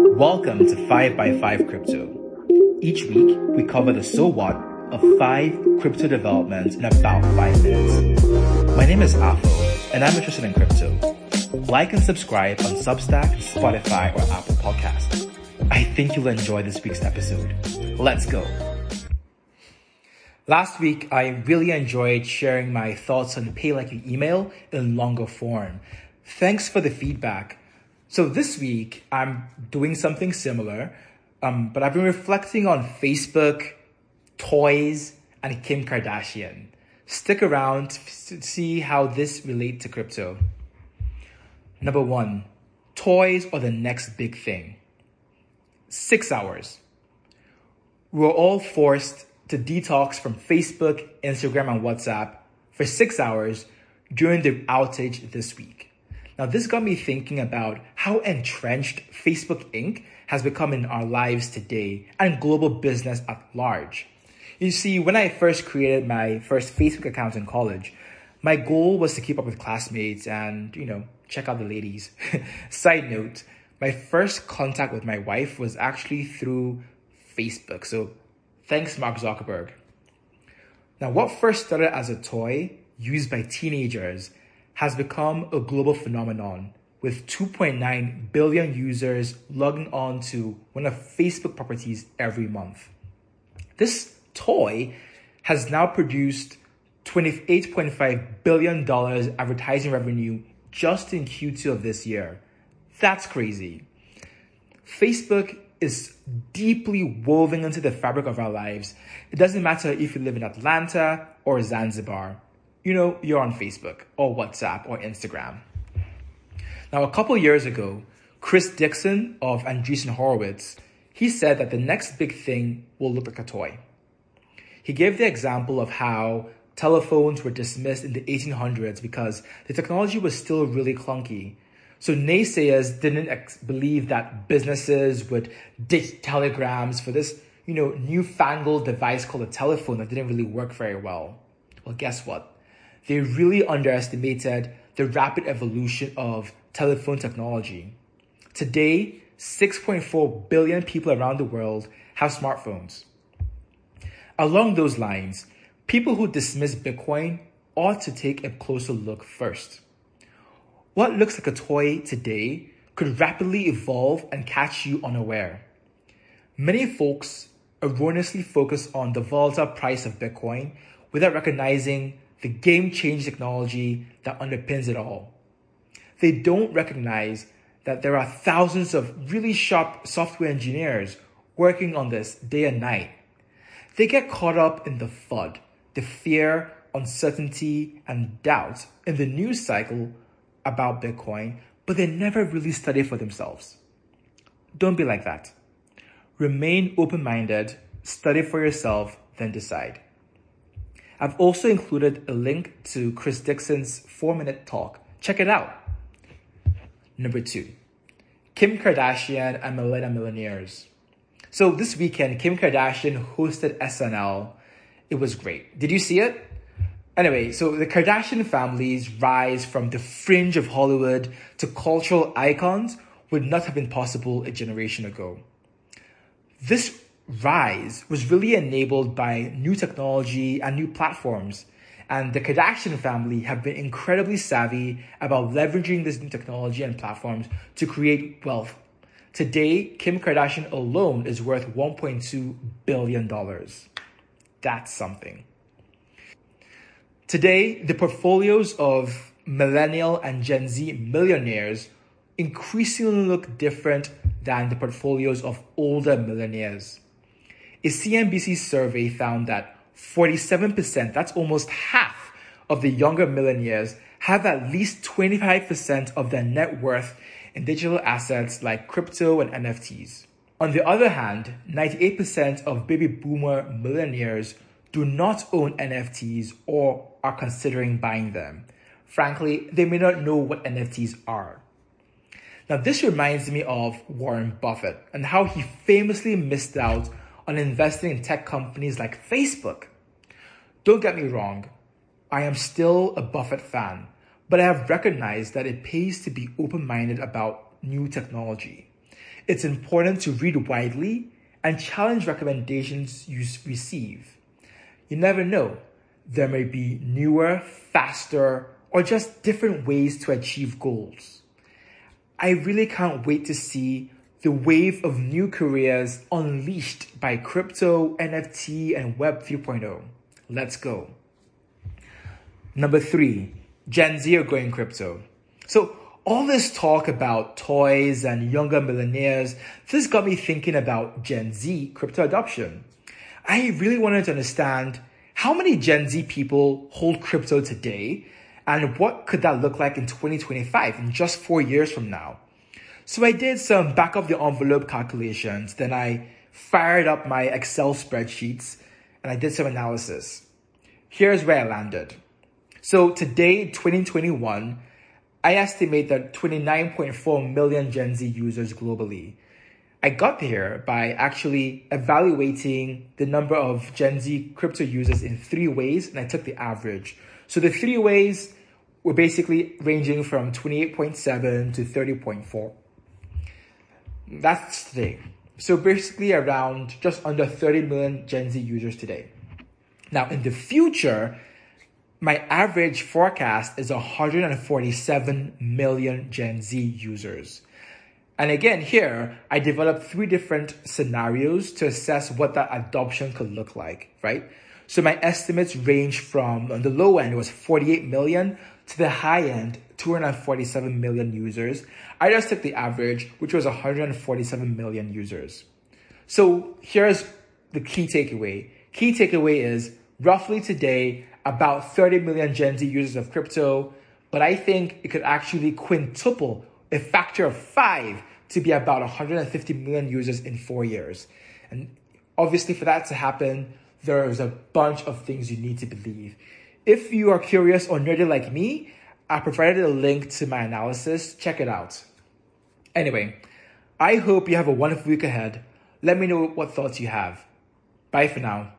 Welcome to 5by5 Crypto. Each week, we cover the so what of five crypto developments in about five minutes. My name is Afo, and I'm interested in crypto. Like and subscribe on Substack, Spotify, or Apple Podcasts. I think you'll enjoy this week's episode. Let's go. Last week, I really enjoyed sharing my thoughts on Pay Like You email in longer form. Thanks for the feedback. So this week, I'm doing something similar, um, but I've been reflecting on Facebook, toys, and Kim Kardashian. Stick around to see how this relates to crypto. Number one, toys are the next big thing. Six hours. We're all forced to detox from Facebook, Instagram, and WhatsApp for six hours during the outage this week. Now, this got me thinking about how entrenched Facebook Inc. has become in our lives today and global business at large. You see, when I first created my first Facebook account in college, my goal was to keep up with classmates and, you know, check out the ladies. Side note, my first contact with my wife was actually through Facebook. So Thanks, Mark Zuckerberg. Now, what first started as a toy used by teenagers has become a global phenomenon with 2.9 billion users logging on to one of Facebook properties every month. This toy has now produced $28.5 billion advertising revenue just in Q2 of this year. That's crazy. Facebook is deeply woven into the fabric of our lives. It doesn't matter if you live in Atlanta or Zanzibar. You know, you're on Facebook or WhatsApp or Instagram. Now, a couple years ago, Chris Dixon of Andreessen Horowitz, he said that the next big thing will look like a toy. He gave the example of how telephones were dismissed in the 1800s because the technology was still really clunky so naysayers didn't ex- believe that businesses would ditch telegrams for this, you know, newfangled device called a telephone that didn't really work very well. Well, guess what? They really underestimated the rapid evolution of telephone technology. Today, 6.4 billion people around the world have smartphones. Along those lines, people who dismiss Bitcoin ought to take a closer look first. What looks like a toy today could rapidly evolve and catch you unaware. Many folks erroneously focus on the volatile price of Bitcoin without recognizing the game changing technology that underpins it all. They don't recognize that there are thousands of really sharp software engineers working on this day and night. They get caught up in the FUD, the fear, uncertainty, and doubt in the news cycle about Bitcoin, but they never really study for themselves. Don't be like that. Remain open minded, study for yourself, then decide. I've also included a link to Chris Dixon's four minute talk. Check it out. Number two, Kim Kardashian and Millennial Millionaires. So this weekend, Kim Kardashian hosted SNL. It was great. Did you see it? Anyway, so the Kardashian family's rise from the fringe of Hollywood to cultural icons would not have been possible a generation ago. This rise was really enabled by new technology and new platforms. And the Kardashian family have been incredibly savvy about leveraging this new technology and platforms to create wealth. Today, Kim Kardashian alone is worth $1.2 billion. That's something. Today, the portfolios of millennial and Gen Z millionaires increasingly look different than the portfolios of older millionaires. A CNBC survey found that 47%, that's almost half of the younger millionaires, have at least 25% of their net worth in digital assets like crypto and NFTs. On the other hand, 98% of baby boomer millionaires do not own NFTs or are considering buying them. Frankly, they may not know what NFTs are. Now, this reminds me of Warren Buffett and how he famously missed out on investing in tech companies like Facebook. Don't get me wrong, I am still a Buffett fan, but I have recognized that it pays to be open minded about new technology. it's important to read widely and challenge recommendations you receive. You never know. There may be newer, faster, or just different ways to achieve goals. I really can't wait to see the wave of new careers unleashed by crypto, NFT, and Web 3.0. Let's go. Number three, Gen Z are going crypto. So all this talk about toys and younger millionaires, this got me thinking about Gen Z crypto adoption. I really wanted to understand how many Gen Z people hold crypto today and what could that look like in 2025 in just four years from now. So I did some back of the envelope calculations, then I fired up my Excel spreadsheets and I did some analysis. Here's where I landed. So today, 2021, I estimate that 29.4 million Gen Z users globally. I got here by actually evaluating the number of Gen Z crypto users in three ways, and I took the average. So the three ways were basically ranging from 28.7 to 30.4. That's today. So basically around just under 30 million Gen Z users today. Now in the future, my average forecast is 147 million Gen Z users. And again, here, I developed three different scenarios to assess what that adoption could look like, right? So my estimates range from, on the low end, was 48 million to the high end, 247 million users. I just took the average, which was 147 million users. So here's the key takeaway. Key takeaway is roughly today, about 30 million Gen Z users of crypto, but I think it could actually quintuple a factor of five to be about 150 million users in four years. And obviously, for that to happen, there's a bunch of things you need to believe. If you are curious or nerdy like me, I provided a link to my analysis. Check it out. Anyway, I hope you have a wonderful week ahead. Let me know what thoughts you have. Bye for now.